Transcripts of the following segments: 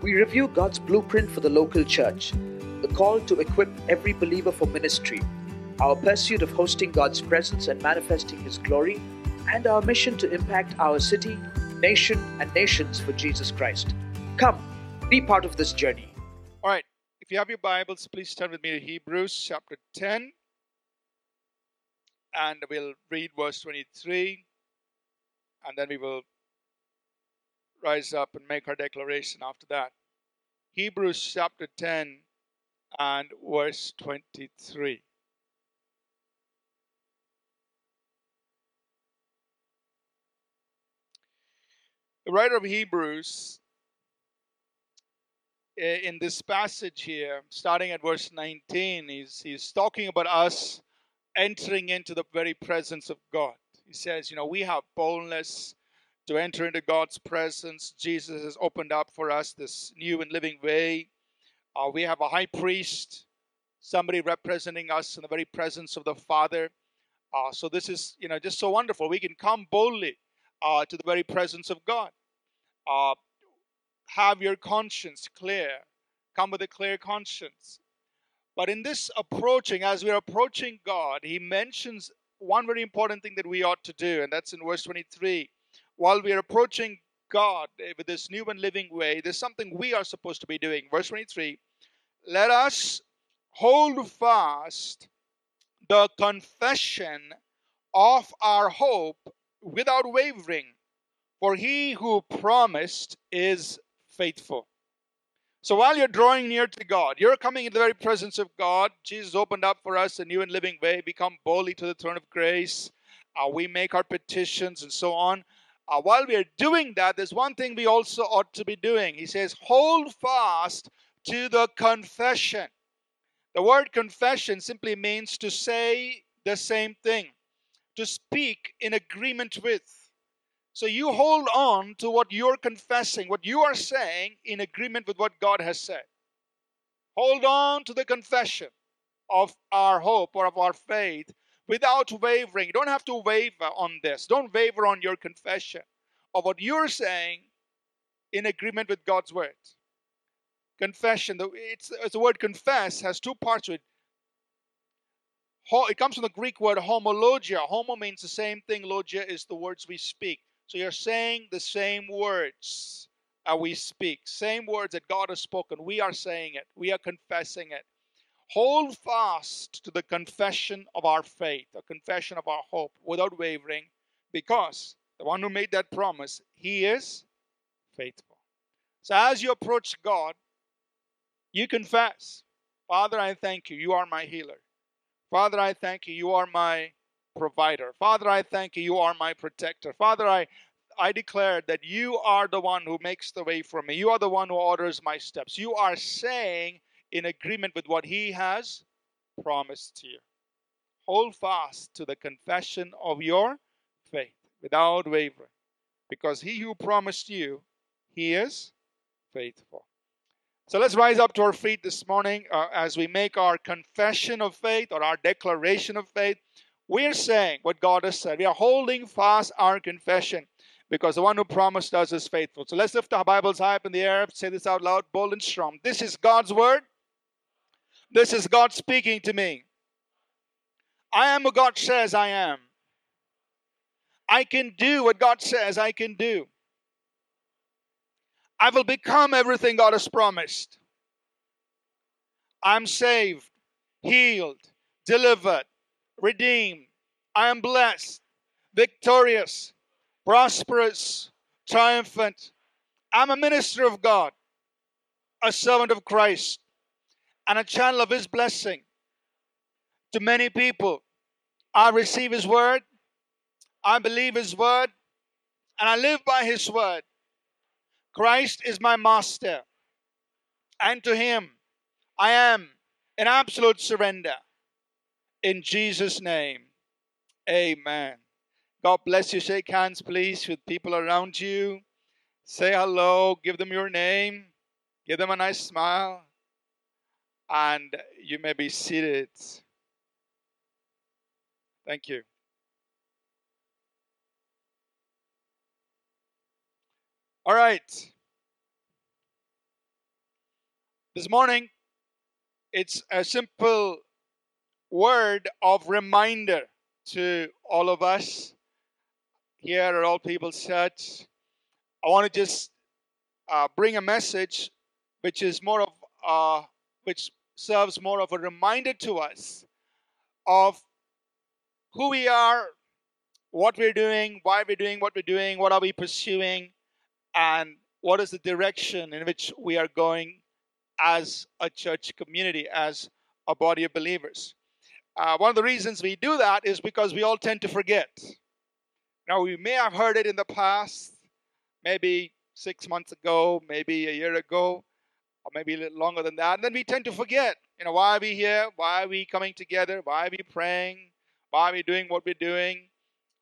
we review God's blueprint for the local church, the call to equip every believer for ministry, our pursuit of hosting God's presence and manifesting His glory, and our mission to impact our city, nation, and nations for Jesus Christ. Come, be part of this journey. All right. If you have your Bibles, please turn with me to Hebrews chapter 10. And we'll read verse 23. And then we will rise up and make our declaration after that. Hebrews chapter 10 and verse 23. The writer of Hebrews, eh, in this passage here, starting at verse 19, he's, he's talking about us entering into the very presence of God. He says, You know, we have boldness to enter into God's presence. Jesus has opened up for us this new and living way. Uh, we have a high priest, somebody representing us in the very presence of the Father. Uh, so this is, you know, just so wonderful. We can come boldly uh, to the very presence of God. Uh, have your conscience clear. Come with a clear conscience. But in this approaching, as we're approaching God, he mentions one very important thing that we ought to do, and that's in verse 23 while we are approaching God with this new and living way, there's something we are supposed to be doing. Verse 23 Let us hold fast the confession of our hope without wavering, for he who promised is faithful. So while you're drawing near to God, you're coming into the very presence of God. Jesus opened up for us a new and living way. We come boldly to the throne of grace. Uh, we make our petitions and so on. Uh, while we are doing that, there's one thing we also ought to be doing. He says, hold fast to the confession. The word confession simply means to say the same thing, to speak in agreement with. So you hold on to what you're confessing, what you are saying in agreement with what God has said. Hold on to the confession of our hope or of our faith without wavering. You don't have to waver on this. Don't waver on your confession of what you're saying in agreement with God's word. Confession, it's, it's the word confess has two parts to it. It comes from the Greek word homologia. Homo means the same thing, logia is the words we speak. So you're saying the same words that we speak, same words that God has spoken. We are saying it, we are confessing it. Hold fast to the confession of our faith, a confession of our hope without wavering, because the one who made that promise, he is faithful. So as you approach God, you confess, Father, I thank you. You are my healer. Father, I thank you. You are my provider. Father, I thank you. You are my protector. Father, I, I declare that you are the one who makes the way for me. You are the one who orders my steps. You are saying in agreement with what He has promised you. Hold fast to the confession of your faith without wavering, because He who promised you, He is faithful. So let's rise up to our feet this morning uh, as we make our confession of faith or our declaration of faith. We are saying what God has said. We are holding fast our confession because the one who promised us is faithful. So let's lift our Bibles high up in the air, say this out loud, bold and strong. This is God's word. This is God speaking to me. I am what God says I am. I can do what God says I can do. I will become everything God has promised. I'm saved, healed, delivered, redeemed. I am blessed, victorious, prosperous, triumphant. I'm a minister of God, a servant of Christ and a channel of His blessing to many people. I receive His word, I believe His word, and I live by His word. Christ is my master, and to Him I am in absolute surrender. In Jesus' name, amen. God bless you. Shake hands, please, with people around you. Say hello, give them your name, give them a nice smile and you may be seated. Thank you. All right. This morning, it's a simple word of reminder to all of us here at All People Church. I want to just uh, bring a message which is more of uh, which serves more of a reminder to us of who we are, what we're doing, why we're doing what we're doing, what are we pursuing, and what is the direction in which we are going as a church community, as a body of believers. Uh, one of the reasons we do that is because we all tend to forget. Now, we may have heard it in the past, maybe six months ago, maybe a year ago, or maybe a little longer than that. And then we tend to forget, you know, why are we here? Why are we coming together? Why are we praying? Why are we doing what we're doing?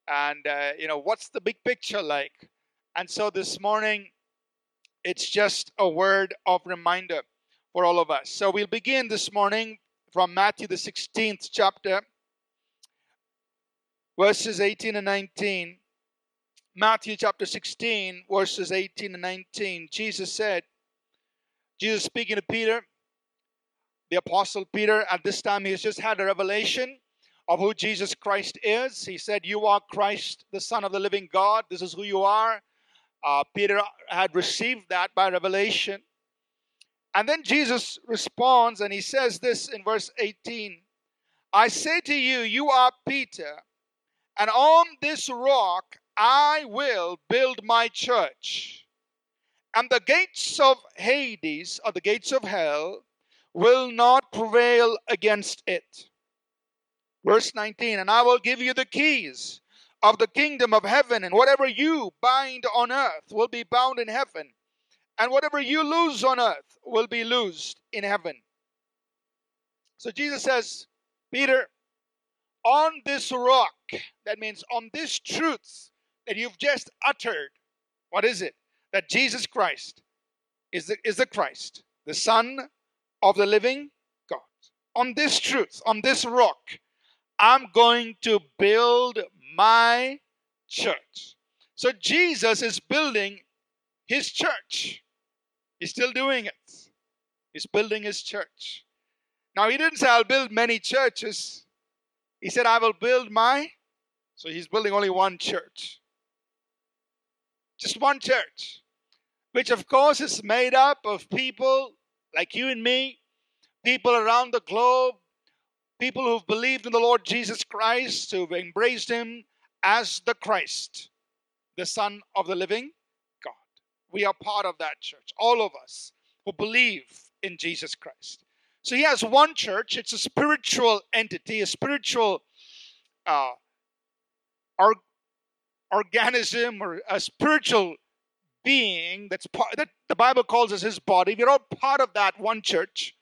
And, uh, you know, what's the big picture like? And so this morning, it's just a word of reminder for all of us. So we'll begin this morning from Matthew, the 16th chapter, verses 18 and 19. Matthew chapter 16, verses 18 and 19. Jesus said, Jesus speaking to Peter, the apostle Peter, at this time he has just had a revelation of who Jesus Christ is. He said, You are Christ, the Son of the living God. This is who you are. Uh, Peter had received that by revelation. And then Jesus responds and he says this in verse 18 I say to you, you are Peter, and on this rock I will build my church. And the gates of Hades, or the gates of hell, will not prevail against it. Verse 19 And I will give you the keys of the kingdom of heaven, and whatever you bind on earth will be bound in heaven, and whatever you lose on earth will be loosed in heaven. So Jesus says, Peter, on this rock, that means on this truth that you've just uttered, what is it? That Jesus Christ is the, is the Christ, the Son of the living God. On this truth, on this rock, I'm going to build my church. So Jesus is building his church. He's still doing it. He's building his church. Now, he didn't say, I'll build many churches. He said, I will build my. So he's building only one church. Just one church, which of course is made up of people like you and me, people around the globe, people who've believed in the Lord Jesus Christ, who've embraced him as the Christ, the Son of the living God. We are part of that church, all of us who believe in Jesus Christ. So he has one church, it's a spiritual entity, a spiritual uh, or, organism or a spiritual being that's part that the Bible calls as his body. We're all part of that one church.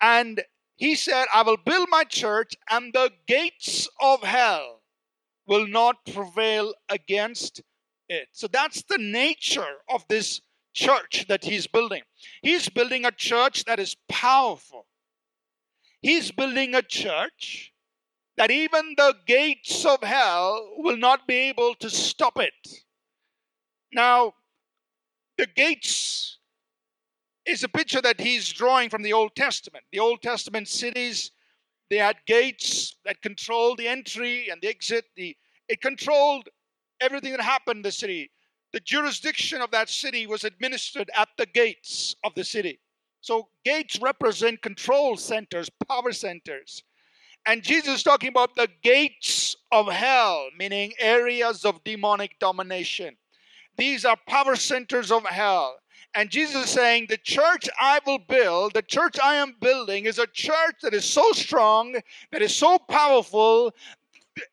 And he said, I will build my church, and the gates of hell will not prevail against it. So that's the nature of this church that he's building. He's building a church that is powerful. He's building a church that even the gates of hell will not be able to stop it. Now, the gates is a picture that he's drawing from the Old Testament. The Old Testament cities, they had gates that controlled the entry and the exit. The, it controlled everything that happened in the city. The jurisdiction of that city was administered at the gates of the city. So gates represent control centers, power centers. And Jesus is talking about the gates of hell, meaning areas of demonic domination. These are power centers of hell. And Jesus is saying, The church I will build, the church I am building, is a church that is so strong, that is so powerful,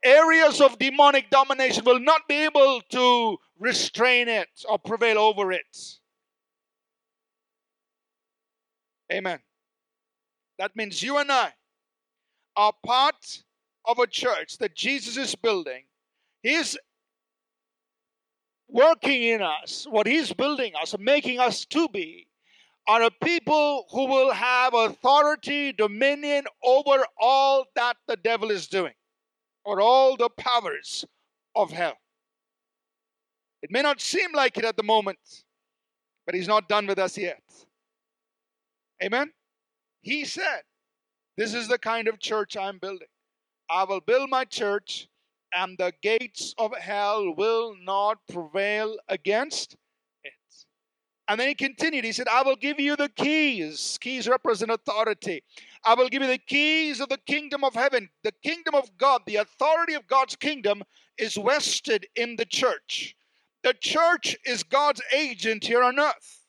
areas of demonic domination will not be able to restrain it or prevail over it. Amen. That means you and I are part of a church that Jesus is building. He's working in us, what He's building us, making us to be, are a people who will have authority, dominion over all that the devil is doing, or all the powers of hell. It may not seem like it at the moment, but He's not done with us yet. Amen? He said, This is the kind of church I'm building. I will build my church, and the gates of hell will not prevail against it. And then he continued, he said, I will give you the keys. Keys represent authority. I will give you the keys of the kingdom of heaven. The kingdom of God, the authority of God's kingdom is vested in the church. The church is God's agent here on earth,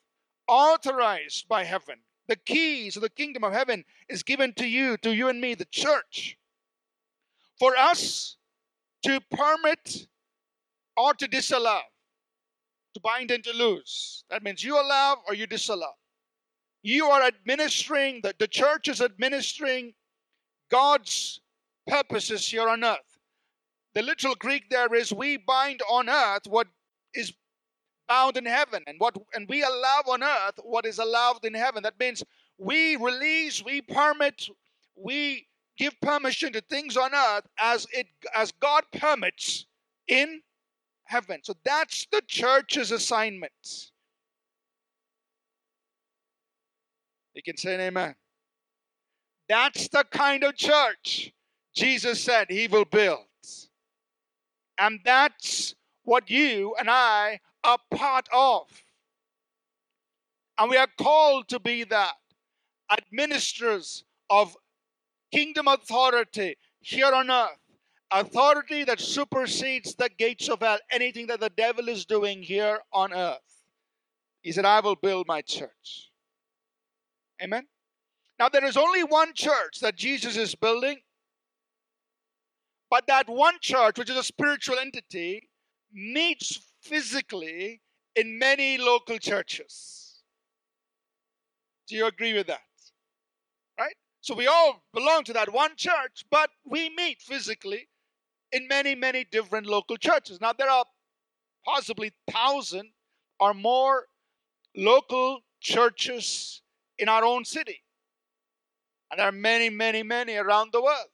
authorized by heaven. The keys of the kingdom of heaven is given to you, to you and me, the church. For us to permit or to disallow, to bind and to loose. That means you allow or you disallow. You are administering, the, the church is administering God's purposes here on earth. The literal Greek there is we bind on earth what is bound in heaven and what and we allow on earth what is allowed in heaven. That means we release, we permit, we give permission to things on earth as it as God permits in heaven. So that's the church's assignment. You can say amen. That's the kind of church Jesus said he will build. And that's what you and I are part of. And we are called to be that administrators of kingdom authority here on earth. Authority that supersedes the gates of hell, anything that the devil is doing here on earth. He said, I will build my church. Amen. Now, there is only one church that Jesus is building, but that one church, which is a spiritual entity, meets physically in many local churches. Do you agree with that? So we all belong to that one church, but we meet physically in many, many different local churches. Now, there are possibly thousand or more local churches in our own city. And there are many, many, many around the world.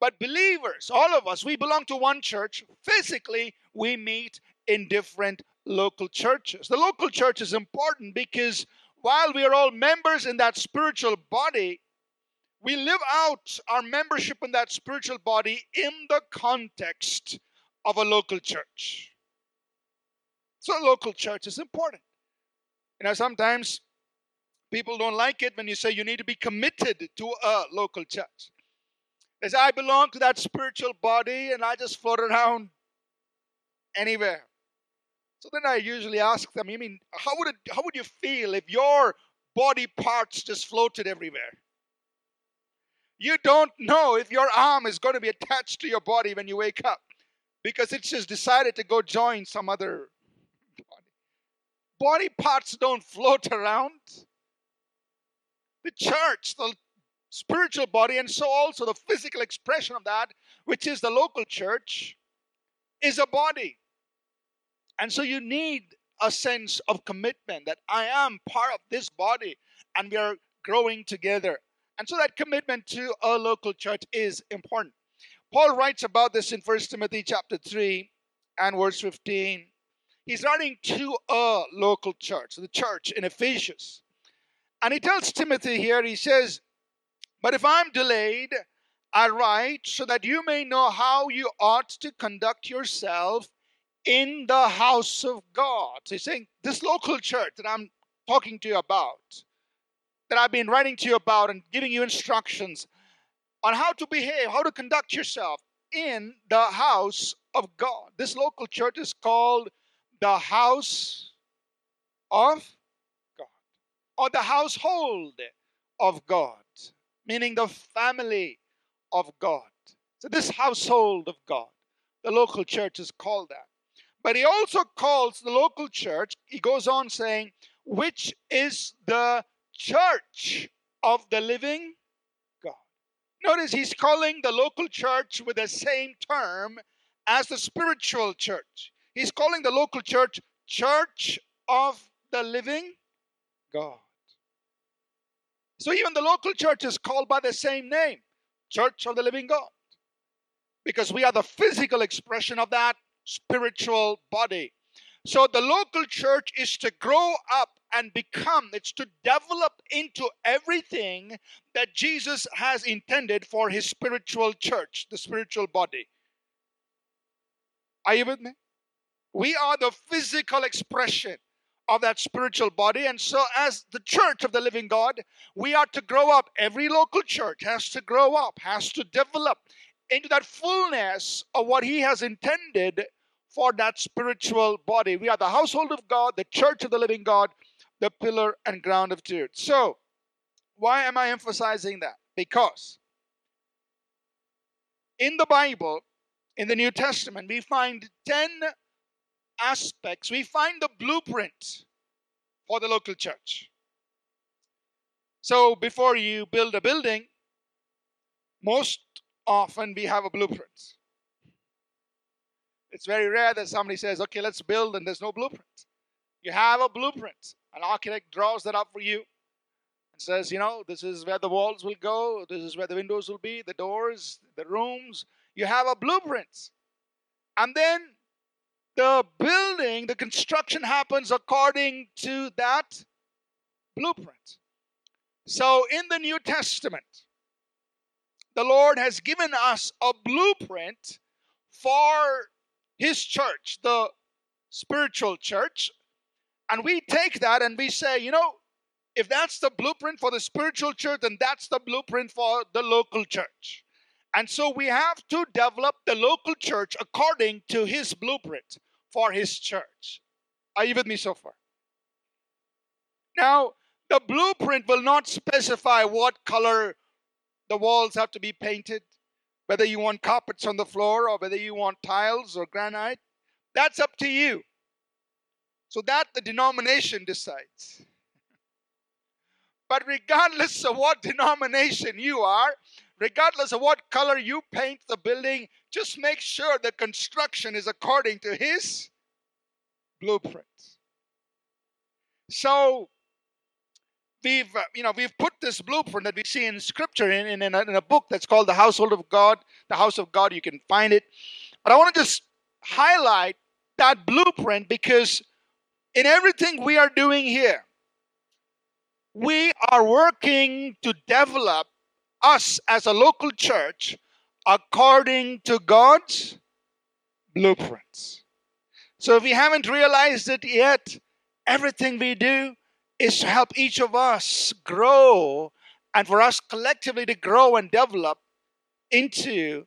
But believers, all of us, we belong to one church. Physically, we meet in different local churches. The local church is important because while we are all members in that spiritual body, we live out our membership in that spiritual body in the context of a local church. So, a local church is important. You know, sometimes people don't like it when you say you need to be committed to a local church. They say, I belong to that spiritual body and I just float around anywhere. So then I usually ask them, I mean, how would, it, how would you feel if your body parts just floated everywhere? You don't know if your arm is going to be attached to your body when you wake up because it's just decided to go join some other body. Body parts don't float around. The church, the spiritual body, and so also the physical expression of that, which is the local church, is a body. And so you need a sense of commitment that I am part of this body and we are growing together. And so that commitment to a local church is important. Paul writes about this in 1 Timothy chapter 3 and verse 15. He's writing to a local church, the church in Ephesus. And he tells Timothy here, he says, But if I'm delayed, I write so that you may know how you ought to conduct yourself in the house of God. So he's saying, This local church that I'm talking to you about, that I've been writing to you about and giving you instructions on how to behave, how to conduct yourself in the house of God. This local church is called the house of God or the household of God, meaning the family of God. So, this household of God, the local church is called that. But he also calls the local church, he goes on saying, which is the church of the living God. Notice he's calling the local church with the same term as the spiritual church. He's calling the local church church of the living God. So even the local church is called by the same name, Church of the Living God. Because we are the physical expression of that spiritual body. So the local church is to grow up and become, it's to develop into everything that Jesus has intended for his spiritual church, the spiritual body. Are you with me? We are the physical expression of that spiritual body. And so, as the church of the living God, we are to grow up. Every local church has to grow up, has to develop into that fullness of what He has intended for that spiritual body. We are the household of God, the church of the living God, the pillar and ground of truth. So, why am I emphasizing that? Because in the Bible, in the New Testament, we find 10 aspects, we find the blueprint for the local church. So before you build a building, most often we have a blueprint. It's very rare that somebody says, okay, let's build, and there's no blueprint. You have a blueprint. An architect draws that up for you and says, you know, this is where the walls will go, this is where the windows will be, the doors, the rooms. You have a blueprint. And then the building, the construction happens according to that blueprint. So in the New Testament, the Lord has given us a blueprint for His church, the spiritual church. And we take that and we say, you know, if that's the blueprint for the spiritual church, then that's the blueprint for the local church. And so we have to develop the local church according to His blueprint for his church. Are you with me so far? Now, the blueprint will not specify what color the walls have to be painted, whether you want carpets on the floor or whether you want tiles or granite. That's up to you. So that the denomination decides. But regardless of what denomination you are, regardless of what color you paint the building, just make sure the construction is according to his blueprint. So we've uh, you know we've put this blueprint that we see in scripture in, in, in, a, in a book that's called the household of god the house of god you can find it but i want to just highlight that blueprint because in everything we are doing here we are working to develop us as a local church according to God's blueprints. So if we haven't realized it yet, everything we do is to help each of us grow and for us collectively to grow and develop into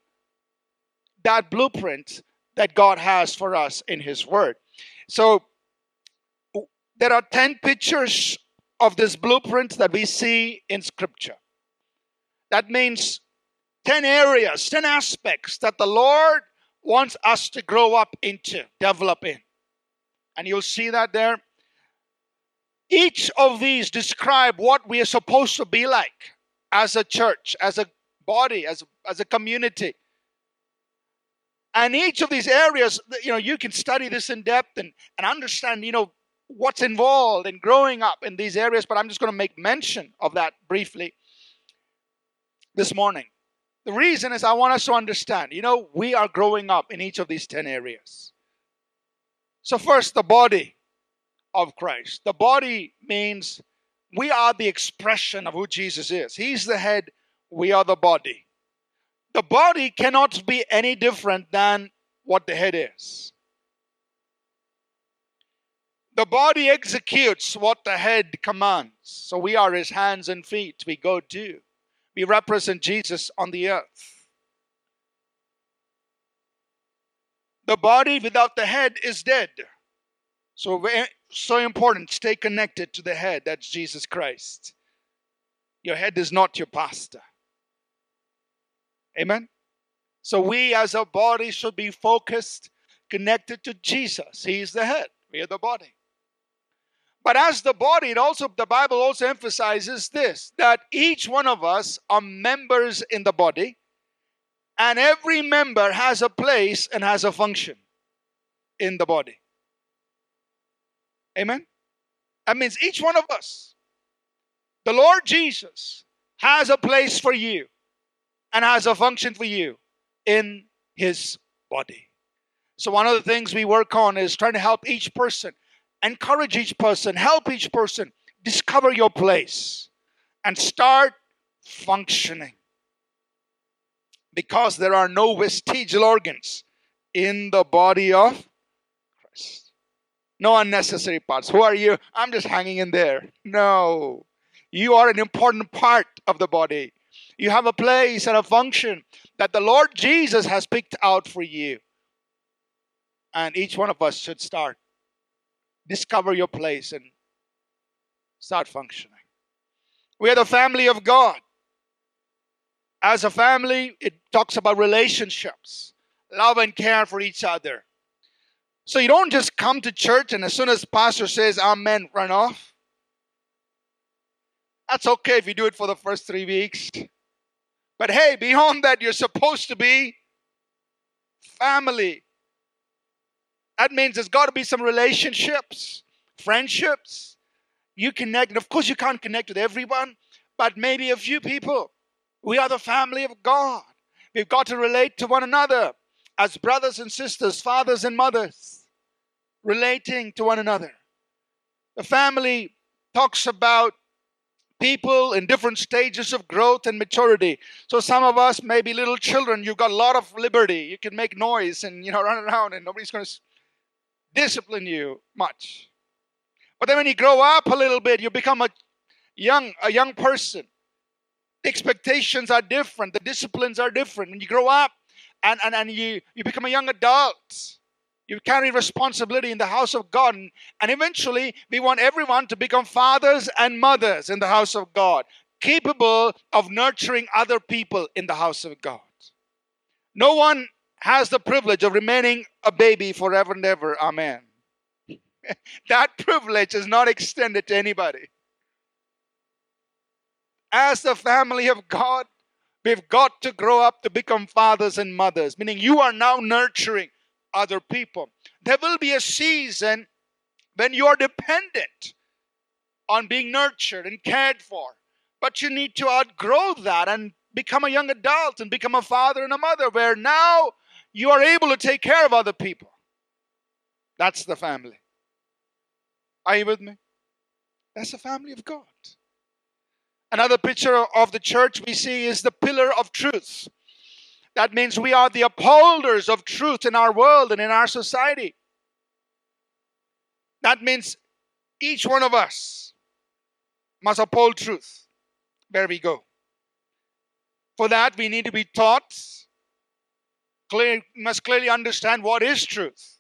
that blueprint that God has for us in His Word. So there are 10 pictures of this blueprint that we see in Scripture. That means 10 areas, 10 aspects that the Lord wants us to grow up into, develop in. And you'll see that there. Each of these describe what we are supposed to be like as a church, as a body, as, as a community. And each of these areas, you know, you can study this in depth and, and understand, you know, what's involved in growing up in these areas, but I'm just going to make mention of that briefly this morning. The reason is I want us to understand, you know, we are growing up in each of these 10 areas. So, first, the body of Christ. The body means we are the expression of who Jesus is. He's the head, we are the body. The body cannot be any different than what the head is. The body executes what the head commands. So we are his hands and feet. We go do. We represent Jesus on the earth. The body without the head is dead. So, so important. Stay connected to the head. That's Jesus Christ. Your head is not your pastor. Amen. So we as a body should be focused, connected to Jesus. He is the head. We are the body. But as the body, it also the Bible also emphasizes this that each one of us are members in the body, and every member has a place and has a function in the body. Amen. That means each one of us, the Lord Jesus, has a place for you and has a function for you in his body. So, one of the things we work on is trying to help each person encourage each person, help each person, discover your place, and start functioning. Because there are no vestigial organs in the body of Christ. No unnecessary parts. Who are you? I'm just hanging in there. No. You are an important part of the body. You have a place and a function that the Lord Jesus has picked out for you. And each one of us should start. Discover your place and start functioning. We are the family of God. As a family, it talks about relationships, love and care for each other. So you don't just come to church and as soon as pastor says amen, run off. That's okay if you do it for the first three weeks. But hey, beyond that, you're supposed to be family. That means there's got to be some relationships, friendships. You connect, and of course, you can't connect with everyone, but maybe a few people. We are the family of God. We've got to relate to one another as brothers and sisters, fathers and mothers, relating to one another. The family talks about people in different stages of growth and maturity. So some of us may be little children. You've got a lot of liberty. You can make noise and you know run around, and nobody's going to discipline you much. But then when you grow up a little bit, you become a young a young person. The expectations are different. The disciplines are different. When you grow up and, and, and you, you become a young adult, you carry responsibility in the house of God. And, and eventually, we want everyone to become fathers and mothers in the house of God, capable of nurturing other people in the house of God. No one has the privilege of remaining a baby forever and ever. Amen. that privilege is not extended to anybody. As the family of God, we've got to grow up to become fathers and mothers, meaning you are now nurturing other people. There will be a season when you are dependent on being nurtured and cared for, but you need to outgrow that and become a young adult and become a father and a mother where now you are able to take care of other people. That's the family. Are you with me? That's the family of God. Another picture of the church we see is the pillar of truth. That means we are the upholders of truth in our world and in our society. That means each one of us must uphold truth where we go. For that, we need to be taught, clear, must clearly understand what is truth.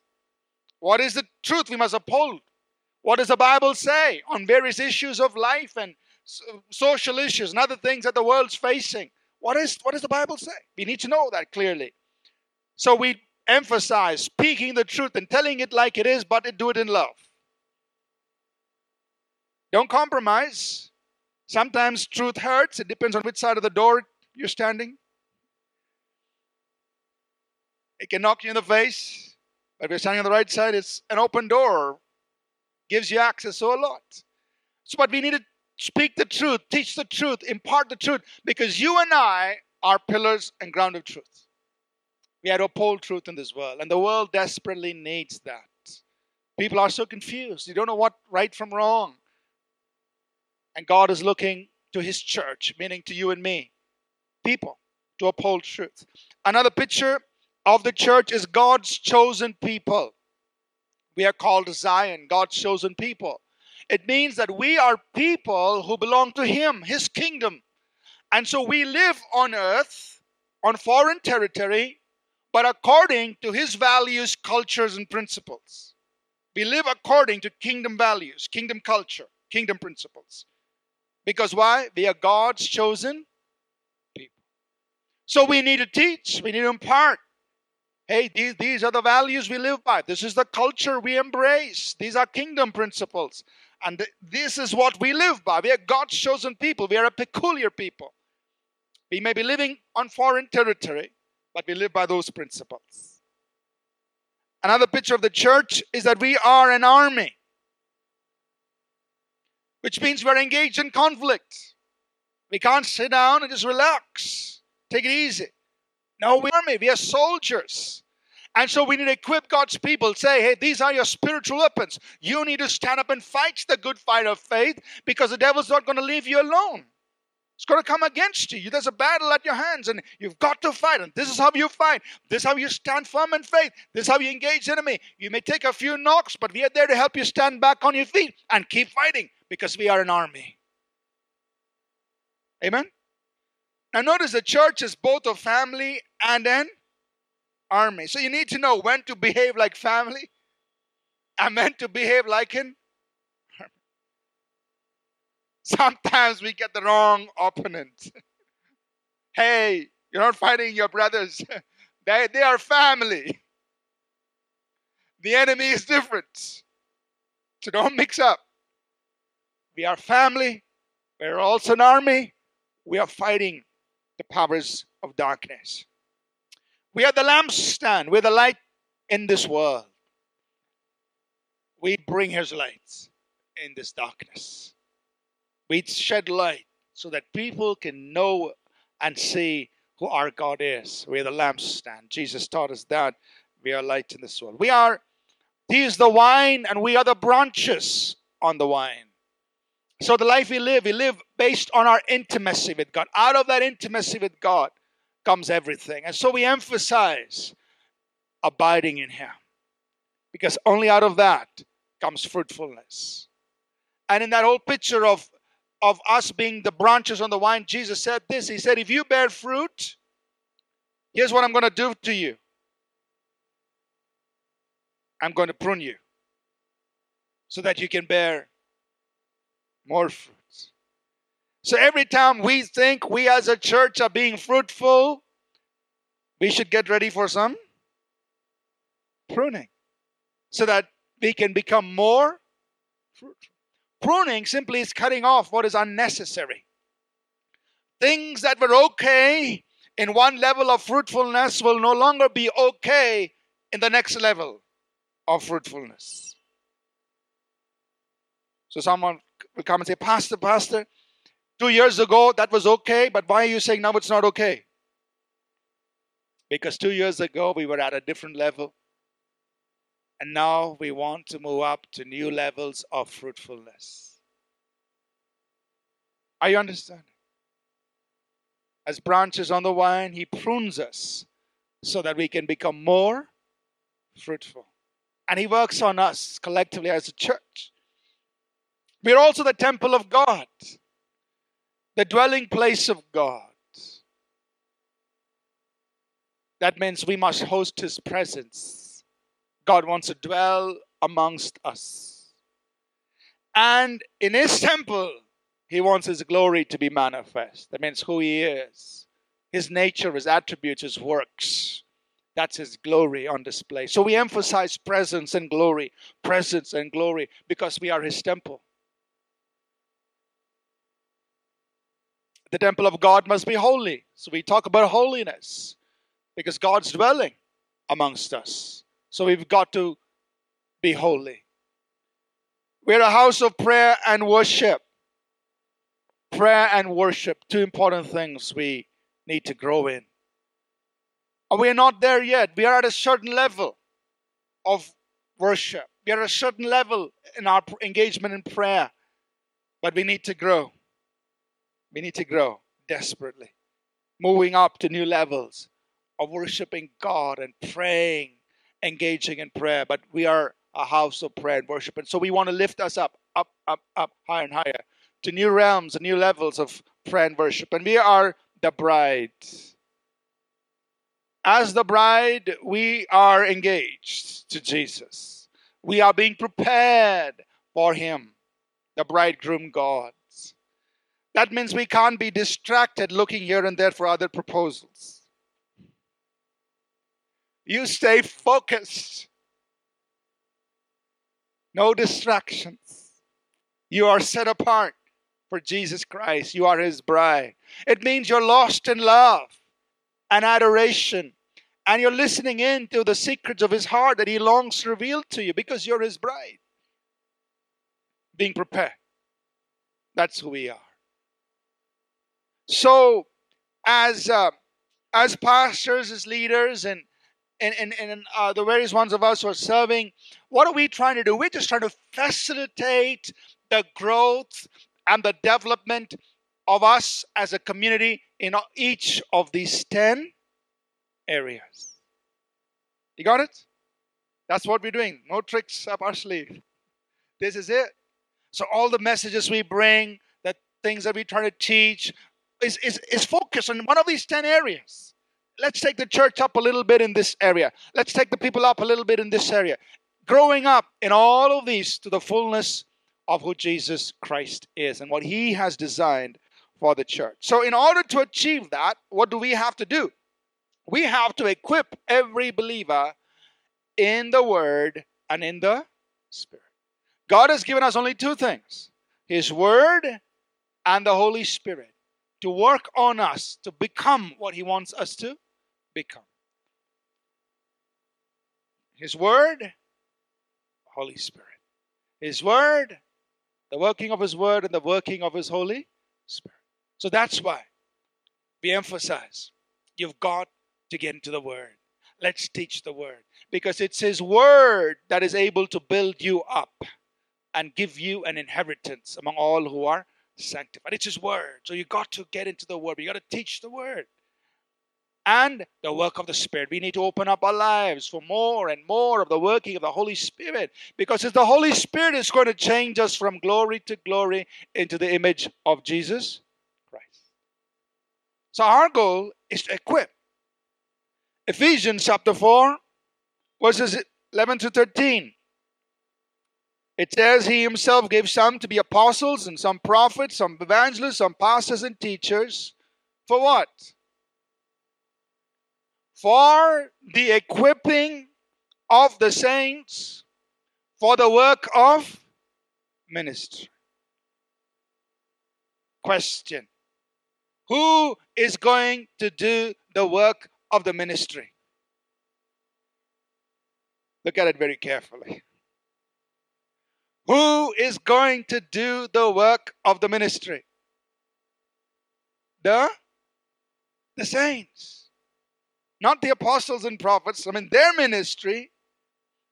What is the truth we must uphold? What does the Bible say on various issues of life and social issues and other things that the world's facing. What, is, what does the Bible say? We need to know that clearly. So we emphasize speaking the truth and telling it like it is, but do it in love. Don't compromise. Sometimes truth hurts. It depends on which side of the door you're standing. It can knock you in the face. But if you're standing on the right side, it's an open door. Gives you access to a lot. So, but we need to speak the truth, teach the truth, impart the truth, because you and I are pillars and ground of truth. We have to uphold truth in this world, and the world desperately needs that. People are so confused, they don't know what right from wrong. And God is looking to His church, meaning to you and me, people, to uphold truth. Another picture of the church is God's chosen people. We are called Zion, God's chosen people. It means that we are people who belong to Him, His kingdom. And so we live on earth, on foreign territory, but according to His values, cultures, and principles. We live according to kingdom values, kingdom culture, kingdom principles. Because why? We are God's chosen people. So we need to teach, we need to impart. Hey, these, these are the values we live by. This is the culture we embrace. These are kingdom principles. And this is what we live by. We are God's chosen people. We are a peculiar people. We may be living on foreign territory, but we live by those principles. Another picture of the church is that we are an army, which means we're engaged in conflict. We can't sit down and just relax, take it easy. No, we are army. We are soldiers. And so we need to equip God's people. Say, hey, these are your spiritual weapons. You need to stand up and fight the good fight of faith because the devil's not going to leave you alone. It's going to come against you. There's a battle at your hands, and you've got to fight. And this is how you fight. This is how you stand firm in faith. This is how you engage the enemy. You may take a few knocks, but we are there to help you stand back on your feet and keep fighting because we are an army. Amen? Now, notice the church is both a family and an army. So you need to know when to behave like family and when to behave like an army. Sometimes we get the wrong opponent. hey, you're not fighting your brothers, they, they are family. The enemy is different. So don't mix up. We are family, we're also an army. We are fighting the powers of darkness. We are the lampstand, we're the light in this world. We bring his lights in this darkness. We shed light so that people can know and see who our God is. We are the lampstand. Jesus taught us that. We are light in this world. We are, He is the wine, and we are the branches on the wine. So the life we live, we live based on our intimacy with God. Out of that intimacy with God comes everything. And so we emphasize abiding in Him. Because only out of that comes fruitfulness. And in that whole picture of of us being the branches on the vine, Jesus said this He said, If you bear fruit, here's what I'm going to do to you I'm going to prune you so that you can bear more fruits. So every time we think we as a church are being fruitful, we should get ready for some pruning so that we can become more fruitful. Pruning simply is cutting off what is unnecessary. Things that were okay in one level of fruitfulness will no longer be okay in the next level of fruitfulness. So someone will come and say, Pastor, Pastor, two years ago that was okay, but why are you saying now it's not okay? Because two years ago we were at a different level. And now we want to move up to new levels of fruitfulness. Are you understanding? As branches on the vine, He prunes us so that we can become more fruitful. And He works on us collectively as a church. We are also the temple of God, the dwelling place of God. That means we must host His presence God wants to dwell amongst us. And in His temple, He wants His glory to be manifest. That means who He is, His nature, His attributes, His works. That's His glory on display. So we emphasize presence and glory, presence and glory, because we are His temple. The temple of God must be holy. So we talk about holiness because God's dwelling amongst us. So we've got to be holy. We're a house of prayer and worship. Prayer and worship, two important things we need to grow in. And we are not there yet. We are at a certain level of worship. We are at a certain level in our engagement in prayer. But we need to grow. We need to grow desperately. Moving up to new levels of worshiping God and praying engaging in prayer, but we are a house of prayer and worship. And so we want to lift us up, up, up, up, higher and higher to new realms and new levels of prayer and worship. And we are the bride. As the bride, we are engaged to Jesus. We are being prepared for Him, the bridegroom God. That means we can't be distracted looking here and there for other proposals. You stay focused. No distractions. You are set apart for Jesus Christ. You are His bride. It means you're lost in love and adoration. And you're listening in to the secrets of His heart that He longs to reveal to you because you're His bride. Being prepared. That's who we are. So, as uh, as pastors, as leaders, and and, and, and uh, the various ones of us who are serving, what are we trying to do? We're just trying to facilitate the growth and the development of us as a community in each of these 10 areas. You got it? That's what we're doing. No tricks up our sleeve. This is it. So, all the messages we bring, the things that we try to teach, is, is, is focused on one of these 10 areas. Let's take the church up a little bit in this area. Let's take the people up a little bit in this area. Growing up in all of these to the fullness of who Jesus Christ is and what he has designed for the church. So, in order to achieve that, what do we have to do? We have to equip every believer in the Word and in the Spirit. God has given us only two things His Word and the Holy Spirit to work on us to become what He wants us to become. His Word, Holy Spirit. His Word, the working of His Word, and the working of His Holy Spirit. So that's why we emphasize you've got to get into the Word. Let's teach the Word because it's His Word that is able to build you up and give you an inheritance among all who are sanctified. It's His Word. So you got to get into the Word. You got to teach the Word. And the work of the Spirit. We need to open up our lives for more and more of the working of the Holy Spirit because it's the Holy Spirit is going to change us from glory to glory into the image of Jesus Christ. So our goal is to equip. Ephesians chapter 4, verses 11 to 13. It says he himself gave some to be apostles and some prophets, some evangelists, some pastors and teachers. For what? For the equipping of the saints for the work of ministry. Question Who is going to do the work of the ministry? Look at it very carefully. Who is going to do the work of the ministry? The, the saints. Not the apostles and prophets. I mean, their ministry,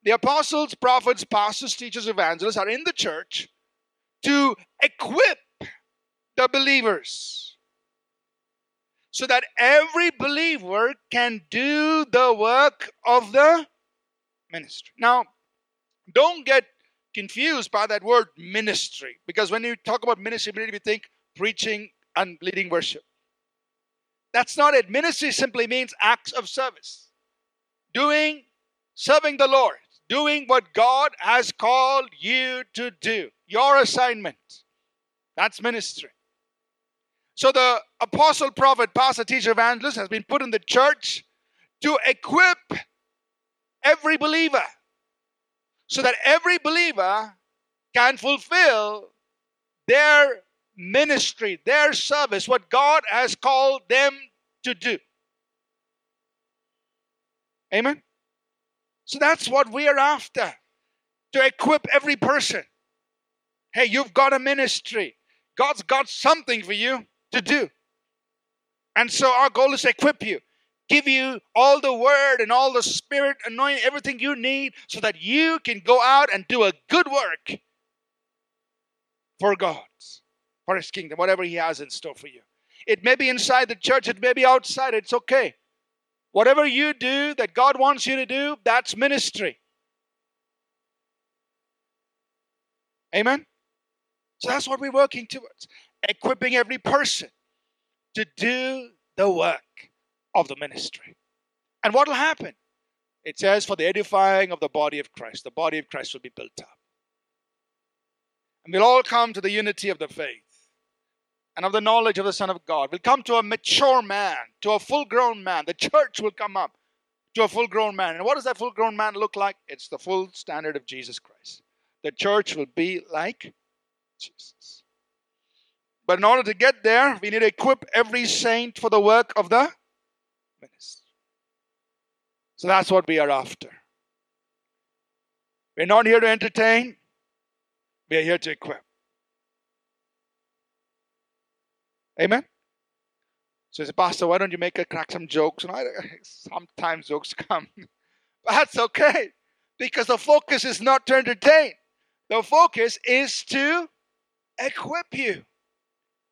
the apostles, prophets, pastors, teachers, evangelists are in the church to equip the believers so that every believer can do the work of the ministry. Now, don't get confused by that word ministry because when you talk about ministry, we think preaching and leading worship. That's not it. Ministry simply means acts of service, doing, serving the Lord, doing what God has called you to do, your assignment. That's ministry. So the apostle, prophet, pastor, teacher, evangelist has been put in the church to equip every believer so that every believer can fulfill their ministry, their service, what God has called them to do. Amen? So that's what we are after to equip every person. Hey, you've got a ministry, God's got something for you to do. And so our goal is to equip you give you all the word and all the spirit, anointing, everything you need so that you can go out and do a good work for God, for His kingdom, whatever He has in store for you. It may be inside the church, it may be outside, it's okay. Whatever you do that God wants you to do, that's ministry. Amen? So that's what we're working towards equipping every person to do the work of the ministry. And what will happen? It says, for the edifying of the body of Christ, the body of Christ will be built up. And we'll all come to the unity of the faith and of the knowledge of the Son of God. We'll come to a mature man, to a full grown man. The church will come up to a full grown man. And what does that full grown man look like? It's the full standard of Jesus Christ. The church will be like Jesus. But in order to get there, we need to equip every saint for the work of the ministry. So that's what we are after. We're not here to entertain, we are here to equip. Amen? So, Pastor, why don't you make a crack some jokes? And I, sometimes jokes come. That's okay because the focus is not to entertain, the focus is to equip you.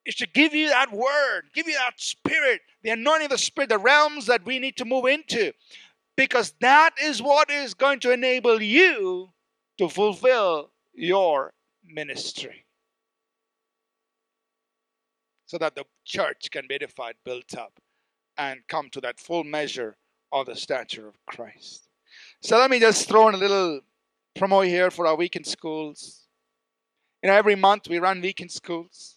Is to give you that word, give you that spirit, the anointing of the spirit, the realms that we need to move into. Because that is what is going to enable you to fulfill your ministry. So that the church can be edified, built up, and come to that full measure of the stature of Christ. So let me just throw in a little promo here for our weekend schools. You know, every month we run weekend schools.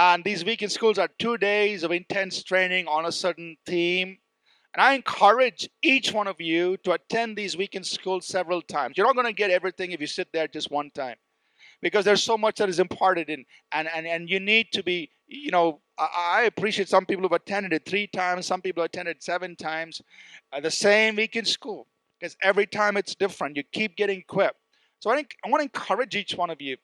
And these weekend schools are two days of intense training on a certain theme. And I encourage each one of you to attend these weekend schools several times. You're not going to get everything if you sit there just one time because there's so much that is imparted in and and, and you need to be you know I, appreciate some people who've attended it three times some people attended seven times uh, the same weekend school because every time it's different. You keep getting equipped. So I, think, I want to encourage each one of you.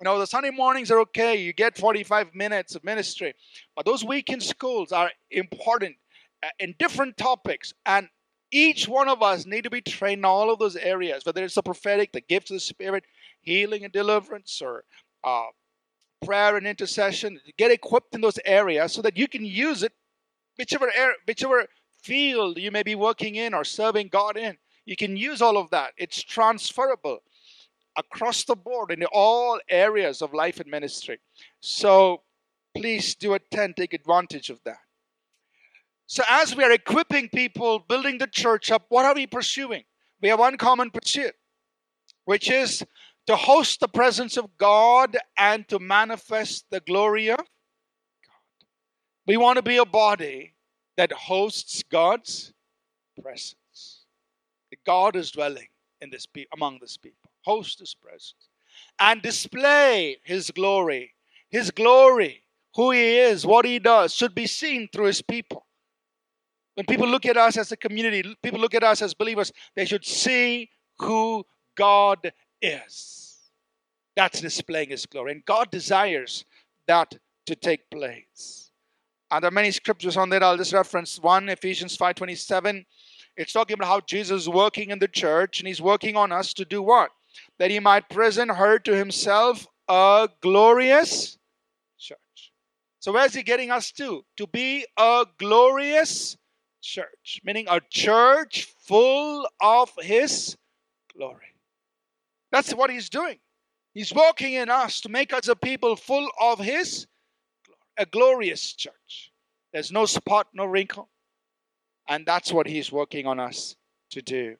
You know, the Sunday mornings are okay. You get 45 minutes of ministry. But those weekend schools are important uh, in different topics. And each one of us need to be trained in all of those areas, whether it's the prophetic, the gifts of the Spirit, healing and deliverance, or uh, prayer and intercession. Get equipped in those areas so that you can use it whichever, area, whichever field you may be working in or serving God in. You can use all of that. It's transferable across the board in all areas of life and ministry. So please do attend, take advantage of that. So, as we are equipping people, building the church up, what are we pursuing? We have one common pursuit, which is to host the presence of God and to manifest the glory of God. We want to be a body that hosts God's presence. God is dwelling in this among this people. Host is present, and display His glory. His glory, who He is, what He does, should be seen through His people. When people look at us as a community, people look at us as believers, they should see who God is. That's displaying His glory. And God desires that to take place. And there are many scriptures on there. I'll just reference one, Ephesians 5:27. It's talking about how Jesus is working in the church, and he's working on us to do what? That he might present her to himself a glorious church. So where's he getting us to? To be a glorious church, meaning a church full of his glory. That's what he's doing. He's working in us to make us a people full of his glory. a glorious church. There's no spot, no wrinkle. And that's what He's working on us to do.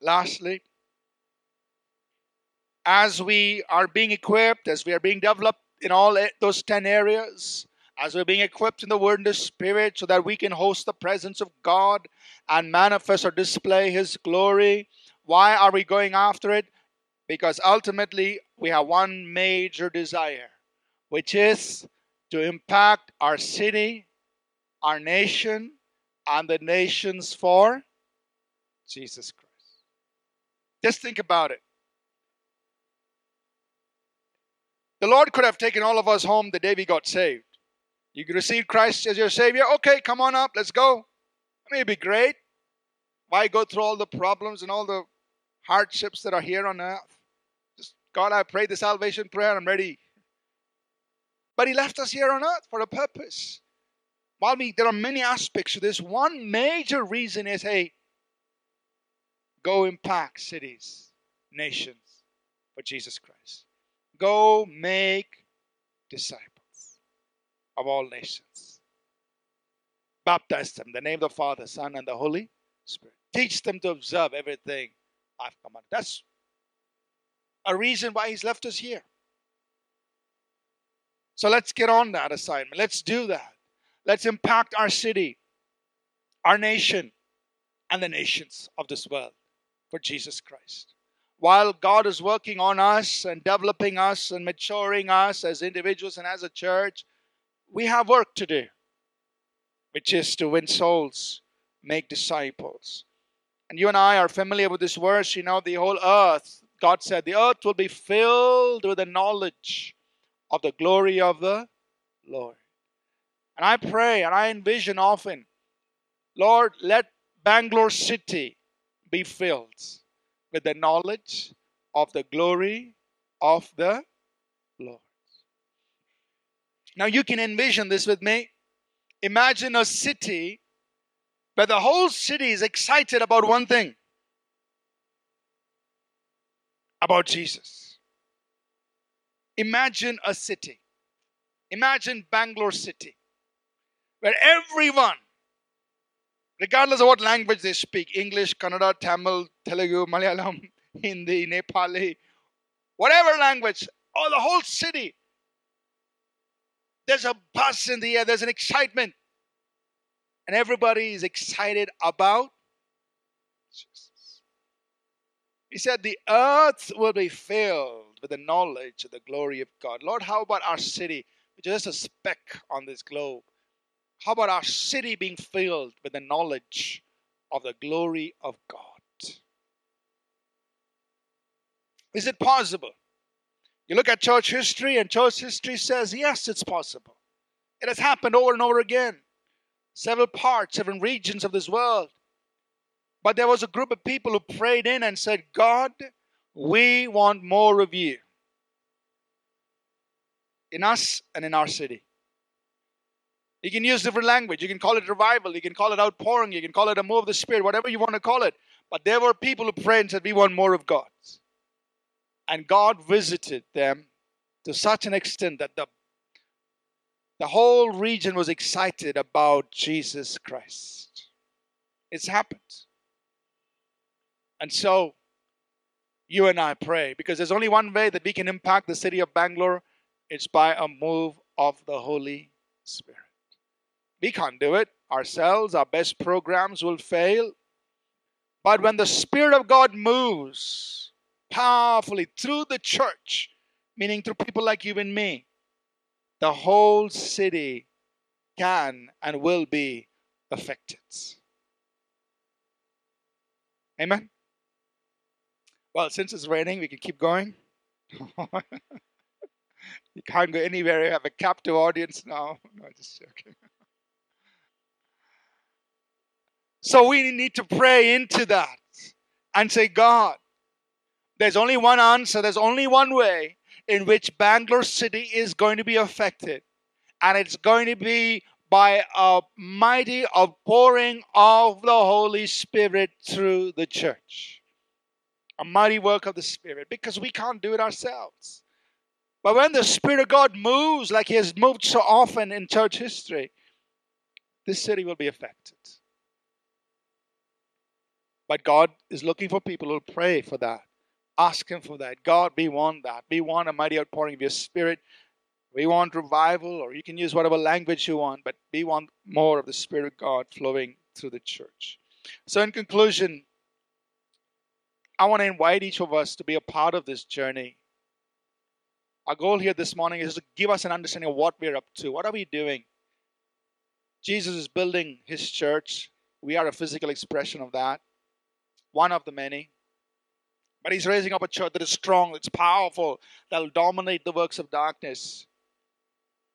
Lastly, as we are being equipped, as we are being developed in all those 10 areas, as we're being equipped in the Word and the Spirit so that we can host the presence of God and manifest or display His glory. Why are we going after it? Because ultimately, we have one major desire which is to impact our city, our nation, and the nations for Jesus Christ. Just think about it. The Lord could have taken all of us home the day we got saved. You receive Christ as your Savior? Okay, come on up, let's go. I mean, it'd be great. Why go through all the problems and all the hardships that are here on earth? Just, God, I pray the salvation prayer, I'm ready. But he left us here on earth for a purpose. While we, there are many aspects to this, one major reason is hey, go impact cities, nations for Jesus Christ. Go make disciples of all nations. Baptize them in the name of the Father, Son, and the Holy Spirit. Teach them to observe everything I've commanded. That's a reason why He's left us here. So let's get on that assignment. Let's do that. Let's impact our city, our nation, and the nations of this world for Jesus Christ. While God is working on us and developing us and maturing us as individuals and as a church, we have work to do, which is to win souls, make disciples. And you and I are familiar with this verse. You know, the whole earth, God said, the earth will be filled with the knowledge of the glory of the Lord. And I pray and I envision often, Lord, let Bangalore city be filled with the knowledge of the glory of the Lord. Now you can envision this with me. Imagine a city where the whole city is excited about one thing about Jesus. Imagine a city. Imagine Bangalore City, where everyone, regardless of what language they speak English, Kannada, Tamil, Telugu, Malayalam, Hindi, Nepali, whatever language, or the whole city there's a buzz in the air, there's an excitement. And everybody is excited about Jesus. He said, The earth will be filled with the knowledge of the glory of God. Lord, how about our city, which is just a speck on this globe? How about our city being filled with the knowledge of the glory of God? Is it possible? You look at church history, and church history says, yes, it's possible. It has happened over and over again. Several parts, several regions of this world. But there was a group of people who prayed in and said, God, we want more of you in us and in our city. You can use different language. You can call it revival. You can call it outpouring. You can call it a move of the Spirit, whatever you want to call it. But there were people who prayed and said, We want more of God. And God visited them to such an extent that the, the whole region was excited about Jesus Christ. It's happened. And so, you and I pray because there's only one way that we can impact the city of Bangalore it's by a move of the Holy Spirit. We can't do it ourselves, our best programs will fail. But when the Spirit of God moves, powerfully through the church, meaning through people like you and me, the whole city can and will be affected. Amen? Well, since it's raining, we can keep going. you can't go anywhere. You have a captive audience now. No, just joking. So we need to pray into that and say, God, there's only one answer, there's only one way in which Bangalore City is going to be affected. And it's going to be by a mighty outpouring of the Holy Spirit through the church. A mighty work of the Spirit because we can't do it ourselves. But when the Spirit of God moves like He has moved so often in church history, this city will be affected. But God is looking for people who pray for that. Ask Him for that. God, we want that. We want a mighty outpouring of your Spirit. We want revival, or you can use whatever language you want, but we want more of the Spirit of God flowing through the church. So, in conclusion, I want to invite each of us to be a part of this journey. Our goal here this morning is to give us an understanding of what we're up to. What are we doing? Jesus is building his church. We are a physical expression of that, one of the many. But he's raising up a church that is strong, that's powerful, that'll dominate the works of darkness.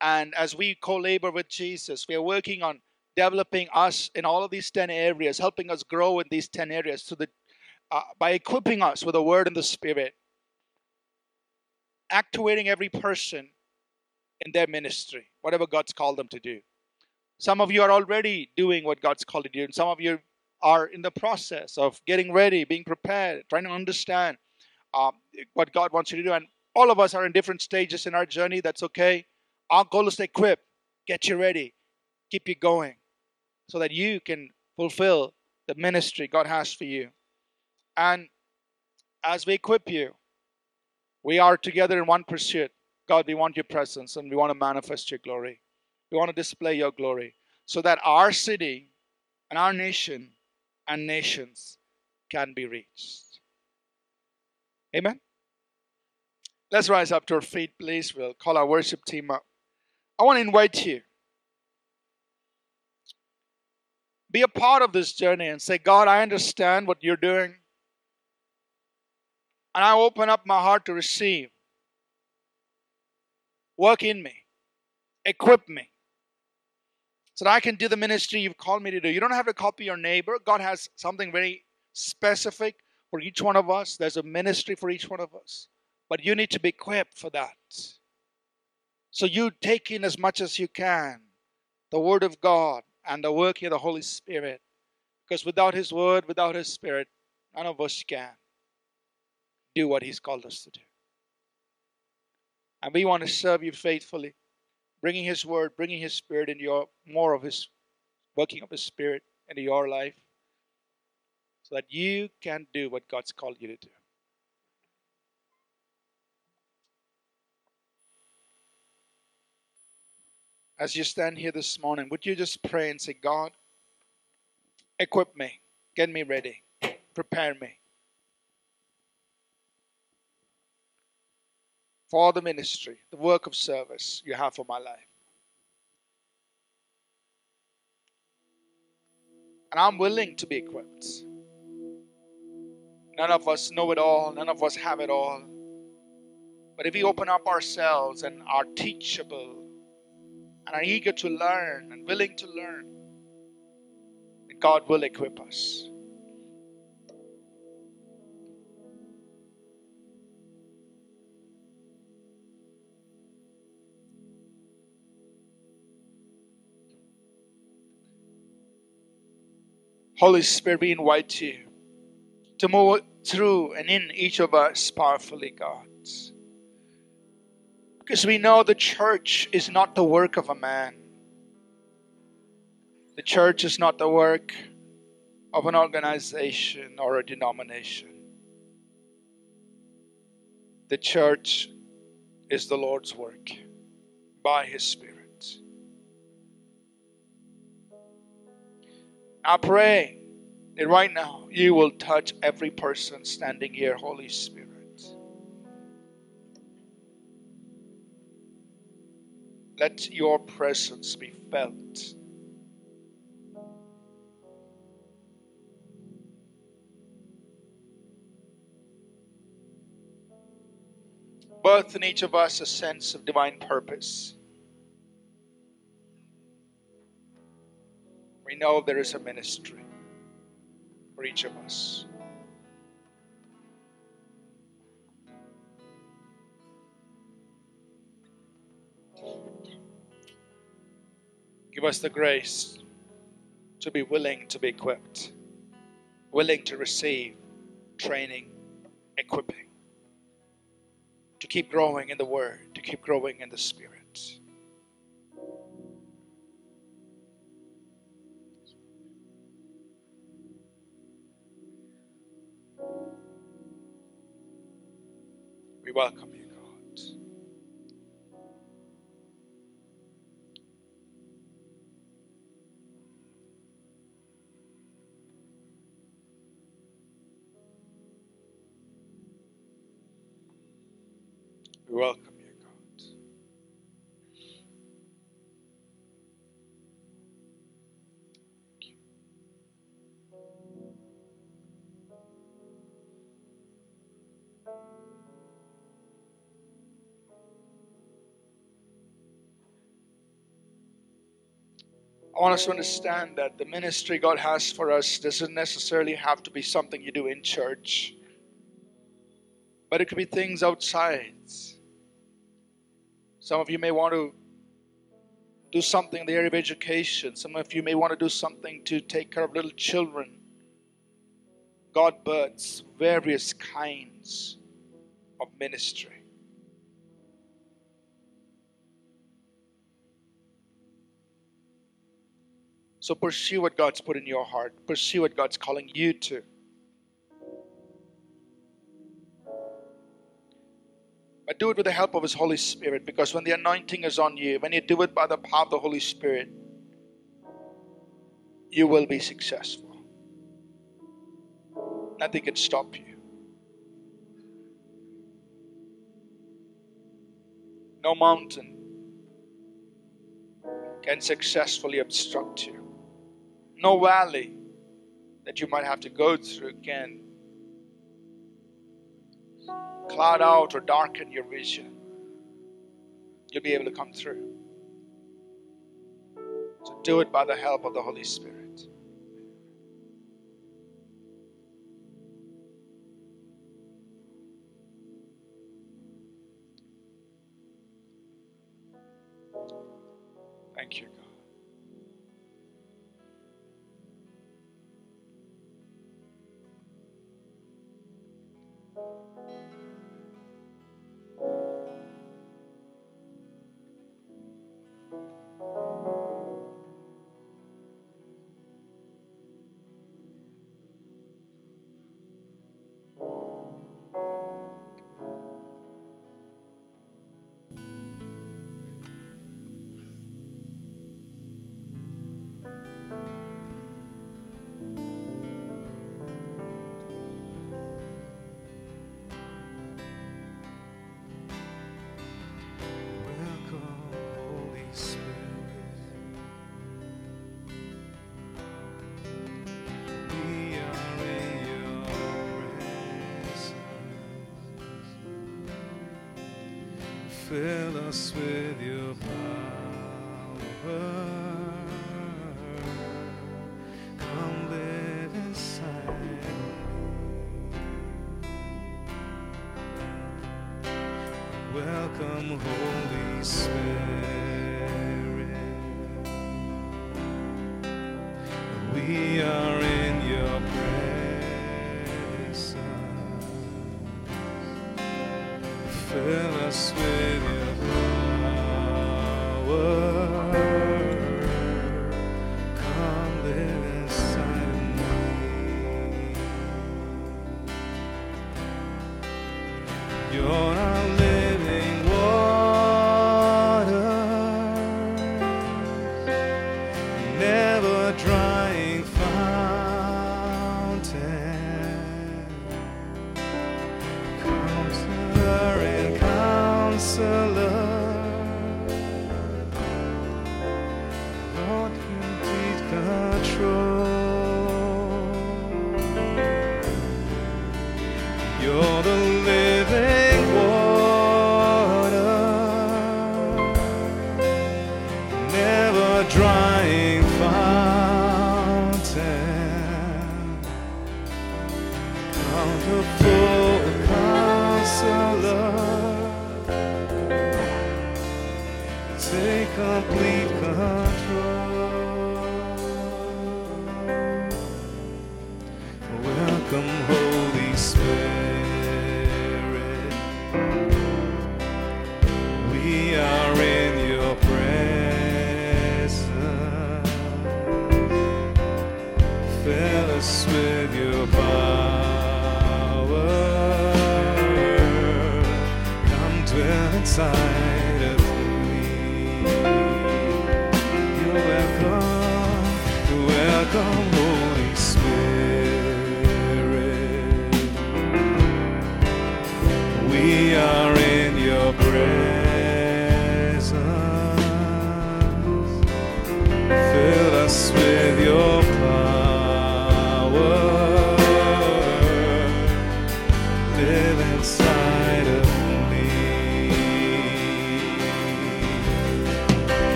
And as we co labor with Jesus, we are working on developing us in all of these 10 areas, helping us grow in these 10 areas so that, uh, by equipping us with the word and the spirit, actuating every person in their ministry, whatever God's called them to do. Some of you are already doing what God's called you to do, and some of you are in the process of getting ready, being prepared, trying to understand um, what God wants you to do. And all of us are in different stages in our journey. That's okay. Our goal is to equip, get you ready, keep you going, so that you can fulfill the ministry God has for you. And as we equip you, we are together in one pursuit. God, we want your presence and we want to manifest your glory. We want to display your glory so that our city and our nation and nations can be reached. Amen. Let's rise up to our feet, please. We'll call our worship team up. I want to invite you. Be a part of this journey and say, God, I understand what you're doing. And I open up my heart to receive. Work in me, equip me. So that I can do the ministry you've called me to do. You don't have to copy your neighbor. God has something very specific for each one of us. There's a ministry for each one of us. But you need to be equipped for that. So you take in as much as you can the Word of God and the working of the Holy Spirit. Because without His Word, without His Spirit, none of us can do what He's called us to do. And we want to serve you faithfully, bringing His Word, bringing His Spirit into your more of His working of His Spirit into your life, so that you can do what God's called you to do. As you stand here this morning, would you just pray and say, God, equip me, get me ready, prepare me for the ministry, the work of service you have for my life. And I'm willing to be equipped. None of us know it all, none of us have it all. But if we open up ourselves and are teachable and are eager to learn and willing to learn, then God will equip us. Holy Spirit, we invite you to move through and in each of us powerfully, God. Because we know the church is not the work of a man, the church is not the work of an organization or a denomination. The church is the Lord's work by His Spirit. I pray that right now you will touch every person standing here, Holy Spirit. Let your presence be felt. Birth in each of us a sense of divine purpose. We know there is a ministry for each of us. Give us the grace to be willing to be equipped, willing to receive training, equipping, to keep growing in the Word, to keep growing in the Spirit. We welcome you, God. We welcome want us to understand that the ministry God has for us doesn't necessarily have to be something you do in church, but it could be things outside. Some of you may want to do something in the area of education. Some of you may want to do something to take care of little children. God births various kinds of ministry. So pursue what God's put in your heart, pursue what God's calling you to. But do it with the help of His Holy Spirit because when the anointing is on you, when you do it by the power of the Holy Spirit, you will be successful. Nothing can stop you. No mountain can successfully obstruct you. No valley that you might have to go through can cloud out or darken your vision. You'll be able to come through. So do it by the help of the Holy Spirit. fill us with your power. Come live inside. Welcome, Holy Spirit. We are in your presence. Fill us with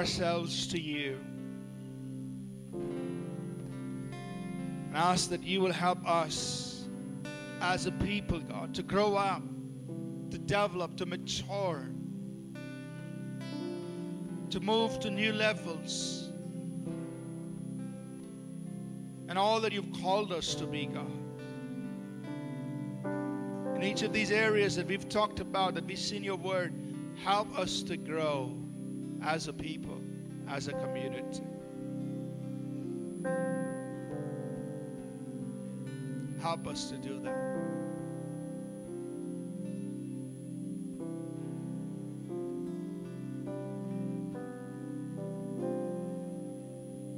ourselves to you. And ask that you will help us as a people, God, to grow up, to develop, to mature, to move to new levels. And all that you've called us to be, God. In each of these areas that we've talked about, that we see in your word, help us to grow as a people, as a community. Help us to do that.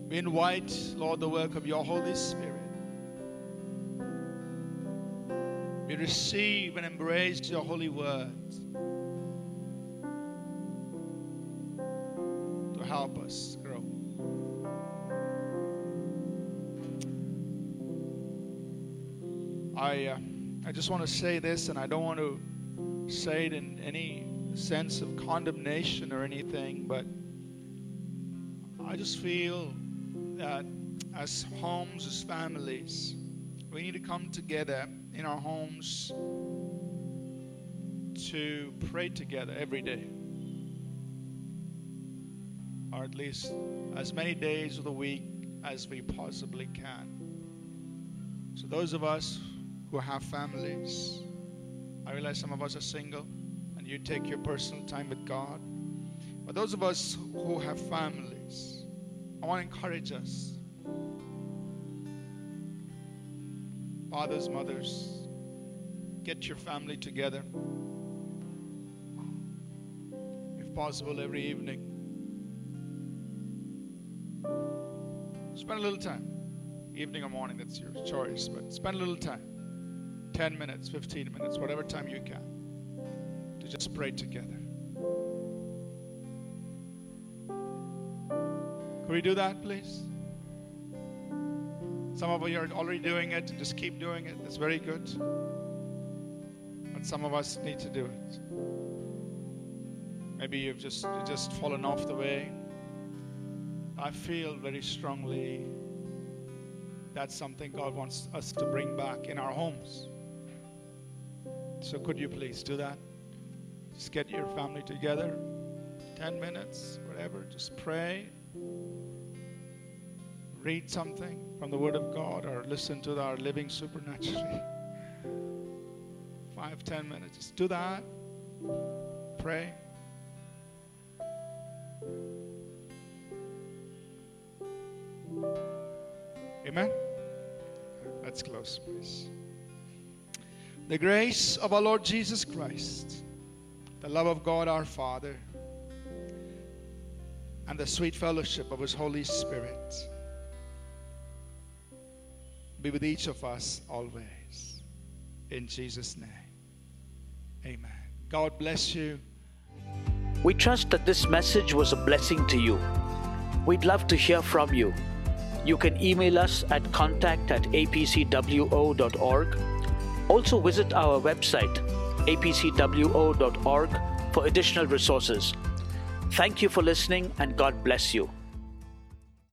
We invite, Lord, the work of your Holy Spirit. We receive and embrace your holy word us grow. I, uh, I just want to say this, and I don't want to say it in any sense of condemnation or anything, but I just feel that as homes, as families, we need to come together in our homes to pray together every day. Or at least as many days of the week as we possibly can. So, those of us who have families, I realize some of us are single and you take your personal time with God. But those of us who have families, I want to encourage us. Fathers, mothers, get your family together. If possible, every evening. Spend a little time. Evening or morning, that's your choice, but spend a little time. 10 minutes, 15 minutes, whatever time you can, to just pray together. Could we do that, please? Some of you are already doing it, just keep doing it. That's very good. But some of us need to do it. Maybe you've just you've just fallen off the way. I feel very strongly that's something God wants us to bring back in our homes. So could you please do that? Just get your family together, 10 minutes, whatever, just pray. Read something from the Word of God or listen to our living supernaturally. Five, ten minutes. Just do that. Pray. Amen. Let's close, please. The grace of our Lord Jesus Christ, the love of God our Father, and the sweet fellowship of His Holy Spirit be with each of us always. In Jesus' name. Amen. God bless you. We trust that this message was a blessing to you. We'd love to hear from you. You can email us at contact at apcwo.org. Also, visit our website, apcwo.org, for additional resources. Thank you for listening, and God bless you.